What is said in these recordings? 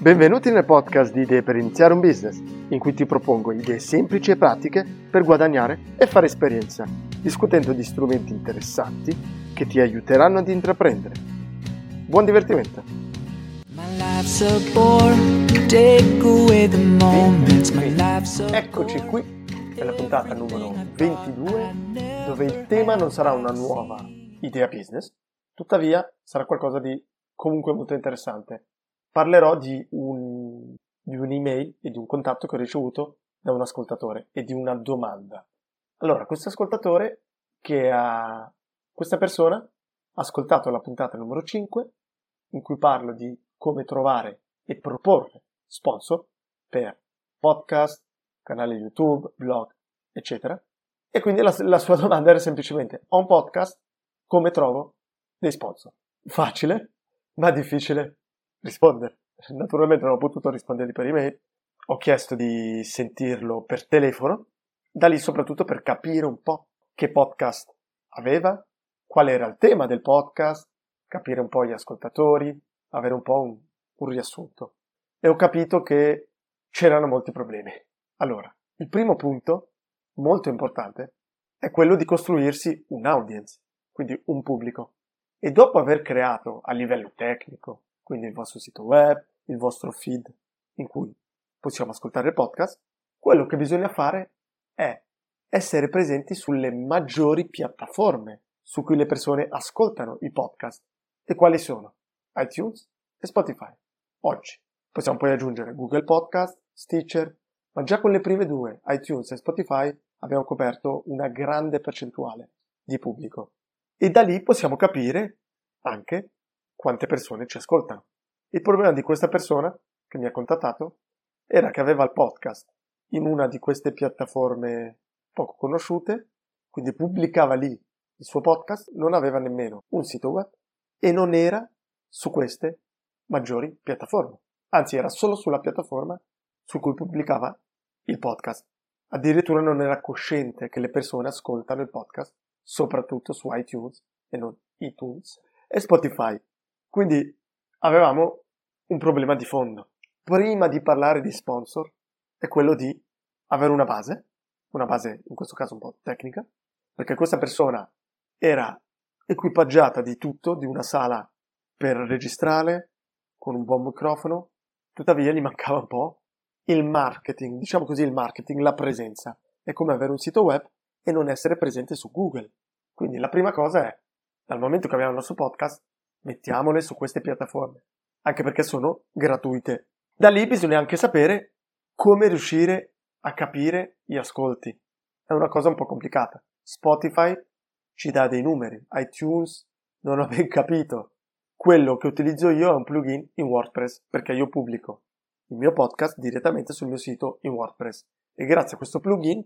Benvenuti nel podcast di Idee per iniziare un business, in cui ti propongo idee semplici e pratiche per guadagnare e fare esperienza, discutendo di strumenti interessanti che ti aiuteranno ad intraprendere. Buon divertimento! Eccoci qui, è la puntata numero 22, dove il tema non sarà una nuova idea business, tuttavia sarà qualcosa di comunque molto interessante parlerò di, un, di un'email e di un contatto che ho ricevuto da un ascoltatore e di una domanda. Allora, questo ascoltatore che ha, questa persona ha ascoltato la puntata numero 5 in cui parlo di come trovare e proporre sponsor per podcast, canale YouTube, blog, eccetera. E quindi la, la sua domanda era semplicemente, ho un podcast, come trovo dei sponsor? Facile, ma difficile rispondere. Naturalmente non ho potuto rispondergli per email, ho chiesto di sentirlo per telefono, da lì soprattutto per capire un po' che podcast aveva, qual era il tema del podcast, capire un po' gli ascoltatori, avere un po' un, un riassunto. E ho capito che c'erano molti problemi. Allora, il primo punto, molto importante, è quello di costruirsi un audience, quindi un pubblico. E dopo aver creato a livello tecnico, quindi il vostro sito web, il vostro feed in cui possiamo ascoltare il podcast, quello che bisogna fare è essere presenti sulle maggiori piattaforme su cui le persone ascoltano i podcast. E quali sono? iTunes e Spotify. Oggi possiamo poi aggiungere Google Podcast, Stitcher, ma già con le prime due, iTunes e Spotify, abbiamo coperto una grande percentuale di pubblico. E da lì possiamo capire anche quante persone ci ascoltano. Il problema di questa persona che mi ha contattato era che aveva il podcast in una di queste piattaforme poco conosciute, quindi pubblicava lì il suo podcast, non aveva nemmeno un sito web e non era su queste maggiori piattaforme. Anzi, era solo sulla piattaforma su cui pubblicava il podcast. Addirittura non era cosciente che le persone ascoltano il podcast, soprattutto su iTunes e non iTunes e Spotify. Quindi avevamo un problema di fondo. Prima di parlare di sponsor è quello di avere una base, una base in questo caso un po' tecnica, perché questa persona era equipaggiata di tutto, di una sala per registrare, con un buon microfono, tuttavia gli mancava un po' il marketing, diciamo così il marketing, la presenza. È come avere un sito web e non essere presente su Google. Quindi la prima cosa è, dal momento che abbiamo il nostro podcast, mettiamole su queste piattaforme, anche perché sono gratuite. Da lì bisogna anche sapere come riuscire a capire gli ascolti. È una cosa un po' complicata. Spotify ci dà dei numeri, iTunes non ho ben capito. Quello che utilizzo io è un plugin in WordPress perché io pubblico il mio podcast direttamente sul mio sito in WordPress e grazie a questo plugin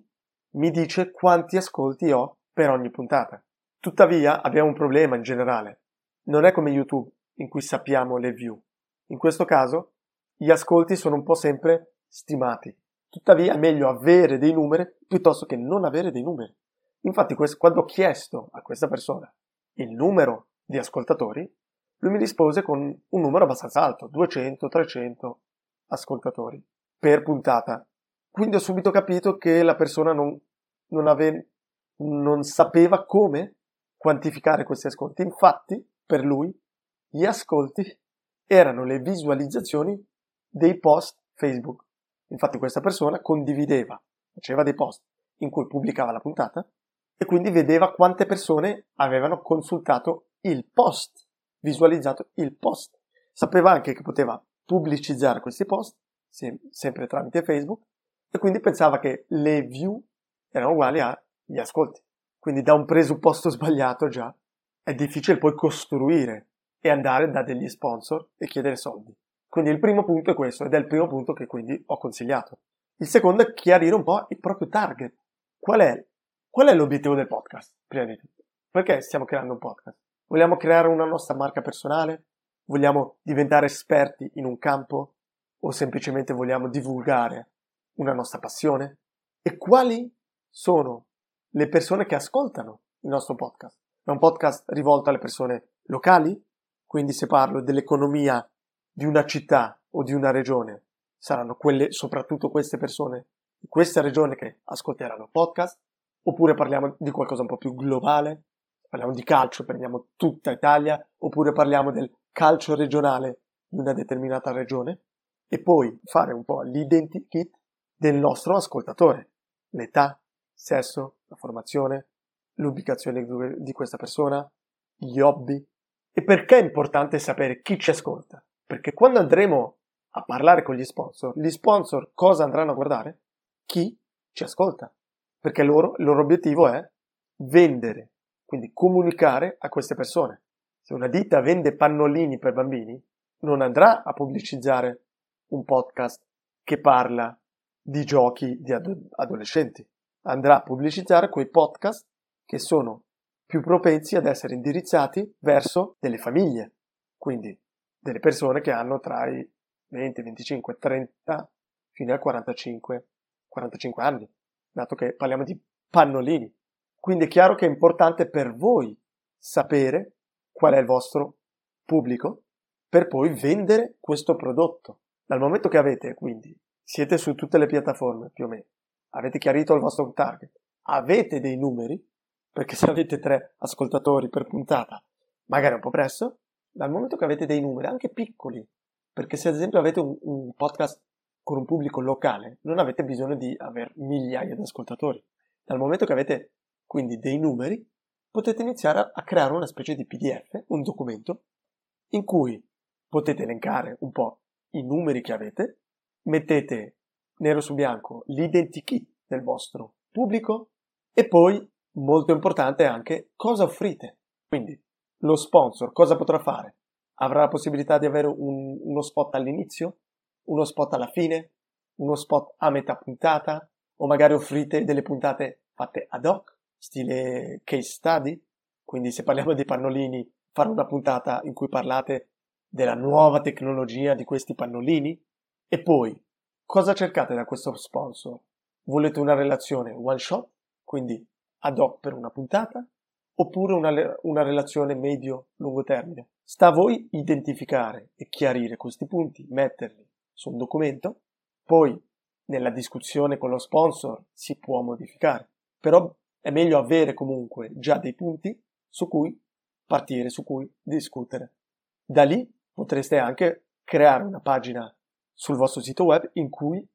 mi dice quanti ascolti ho per ogni puntata. Tuttavia abbiamo un problema in generale. Non è come YouTube, in cui sappiamo le view. In questo caso, gli ascolti sono un po' sempre stimati. Tuttavia è meglio avere dei numeri piuttosto che non avere dei numeri. Infatti, quando ho chiesto a questa persona il numero di ascoltatori, lui mi rispose con un numero abbastanza alto, 200, 300 ascoltatori per puntata. Quindi ho subito capito che la persona non, non, ave, non sapeva come quantificare questi ascolti. Infatti, per lui gli ascolti erano le visualizzazioni dei post Facebook. Infatti questa persona condivideva, faceva dei post in cui pubblicava la puntata e quindi vedeva quante persone avevano consultato il post, visualizzato il post. Sapeva anche che poteva pubblicizzare questi post, sempre tramite Facebook, e quindi pensava che le view erano uguali agli ascolti. Quindi da un presupposto sbagliato già è difficile poi costruire e andare da degli sponsor e chiedere soldi. Quindi il primo punto è questo ed è il primo punto che quindi ho consigliato. Il secondo è chiarire un po' il proprio target. Qual è, qual è l'obiettivo del podcast, prima di tutto? Perché stiamo creando un podcast? Vogliamo creare una nostra marca personale? Vogliamo diventare esperti in un campo? O semplicemente vogliamo divulgare una nostra passione? E quali sono le persone che ascoltano il nostro podcast? È un podcast rivolto alle persone locali, quindi se parlo dell'economia di una città o di una regione saranno quelle, soprattutto queste persone di questa regione che ascolteranno podcast, oppure parliamo di qualcosa un po' più globale, parliamo di calcio, prendiamo tutta Italia, oppure parliamo del calcio regionale di una determinata regione, e poi fare un po' l'identikit del nostro ascoltatore, l'età, sesso, la formazione, l'ubicazione di questa persona, gli hobby. E perché è importante sapere chi ci ascolta? Perché quando andremo a parlare con gli sponsor, gli sponsor cosa andranno a guardare? Chi ci ascolta. Perché loro, il loro obiettivo è vendere, quindi comunicare a queste persone. Se una ditta vende pannolini per bambini, non andrà a pubblicizzare un podcast che parla di giochi di ad- adolescenti. Andrà a pubblicizzare quei podcast che sono più propensi ad essere indirizzati verso delle famiglie, quindi delle persone che hanno tra i 20, 25, 30 fino a 45, 45 anni, dato che parliamo di pannolini. Quindi è chiaro che è importante per voi sapere qual è il vostro pubblico per poi vendere questo prodotto. Dal momento che avete, quindi, siete su tutte le piattaforme più o meno, avete chiarito il vostro target, avete dei numeri, perché se avete tre ascoltatori per puntata, magari è un po' presto, dal momento che avete dei numeri, anche piccoli, perché se ad esempio avete un, un podcast con un pubblico locale, non avete bisogno di avere migliaia di ascoltatori. Dal momento che avete quindi dei numeri, potete iniziare a, creare una specie di PDF, un documento, in cui potete elencare un po' i numeri che avete, mettete nero su bianco l'identikey del vostro pubblico e poi molto importante anche cosa offrite. Quindi lo sponsor cosa potrà fare? Avrà la possibilità di avere un, uno spot all'inizio, uno spot alla fine, uno spot a metà puntata, o magari offrite delle puntate fatte ad hoc, stile case study. Quindi se parliamo dei pannolini, fare una puntata in cui parlate della nuova tecnologia di questi pannolini. E poi, cosa cercate da questo sponsor? Volete una relazione one shot, quindi ad hoc per una puntata, oppure una, una relazione medio-lungo termine. Sta a voi identificare e chiarire questi punti, metterli su un documento, poi nella discussione con lo sponsor si può modificare, però è meglio avere comunque già dei punti su cui partire, su cui discutere. Da lì potreste anche creare una pagina sul vostro sito web in cui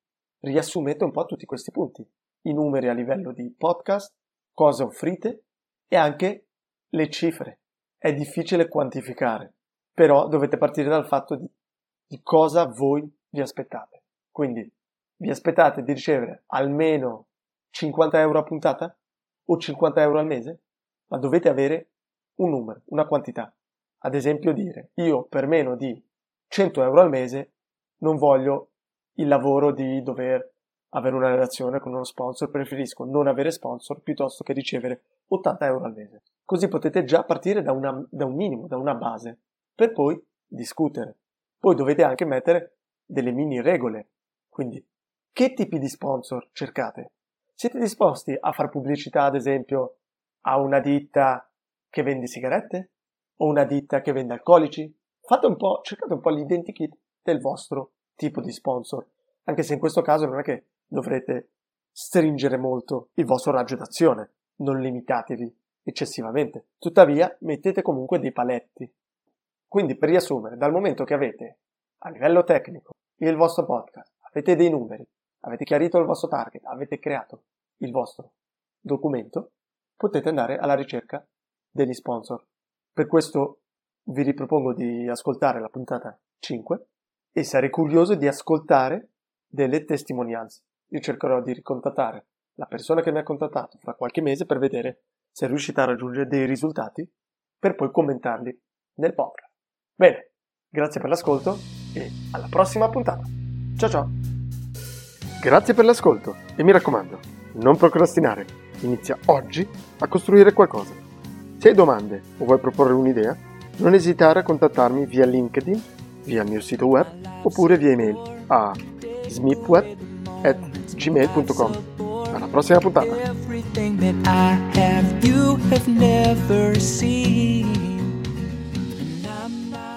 riassumete un po' tutti questi punti, i numeri a livello di podcast, cosa offrite e anche le cifre. È difficile quantificare, però dovete partire dal fatto di, di cosa voi vi aspettate. Quindi vi aspettate di ricevere almeno 50 euro a puntata o 50 euro al mese, ma dovete avere un numero, una quantità. Ad esempio dire io per meno di 100 euro al mese non voglio il lavoro di dover avere una relazione con uno sponsor, preferisco non avere sponsor piuttosto che ricevere 80 euro al mese. Così potete già partire da, una, da un minimo, da una base, per poi discutere. Poi dovete anche mettere delle mini regole. Quindi, che tipi di sponsor cercate? Siete disposti a fare pubblicità, ad esempio, a una ditta che vende sigarette? O una ditta che vende alcolici? Fate un po', cercate un po' l'identikit del vostro tipo di sponsor. Anche se in questo caso non è che dovrete stringere molto il vostro raggio d'azione, non limitatevi eccessivamente. Tuttavia, mettete comunque dei paletti. Quindi, per riassumere, dal momento che avete a livello tecnico il vostro podcast, avete dei numeri, avete chiarito il vostro target, avete creato il vostro documento, potete andare alla ricerca degli sponsor. Per questo vi ripropongo di ascoltare la puntata 5 e sarei curioso di ascoltare delle testimonianze io cercherò di ricontattare la persona che mi ha contattato fra qualche mese per vedere se è riuscita a raggiungere dei risultati per poi commentarli nel podcast. Bene, grazie per l'ascolto e alla prossima puntata. Ciao ciao! Grazie per l'ascolto e mi raccomando, non procrastinare, inizia oggi a costruire qualcosa. Se hai domande o vuoi proporre un'idea, non esitare a contattarmi via LinkedIn, via il mio sito web oppure via email a smipweb at gmail.com. Alla prossima puntata!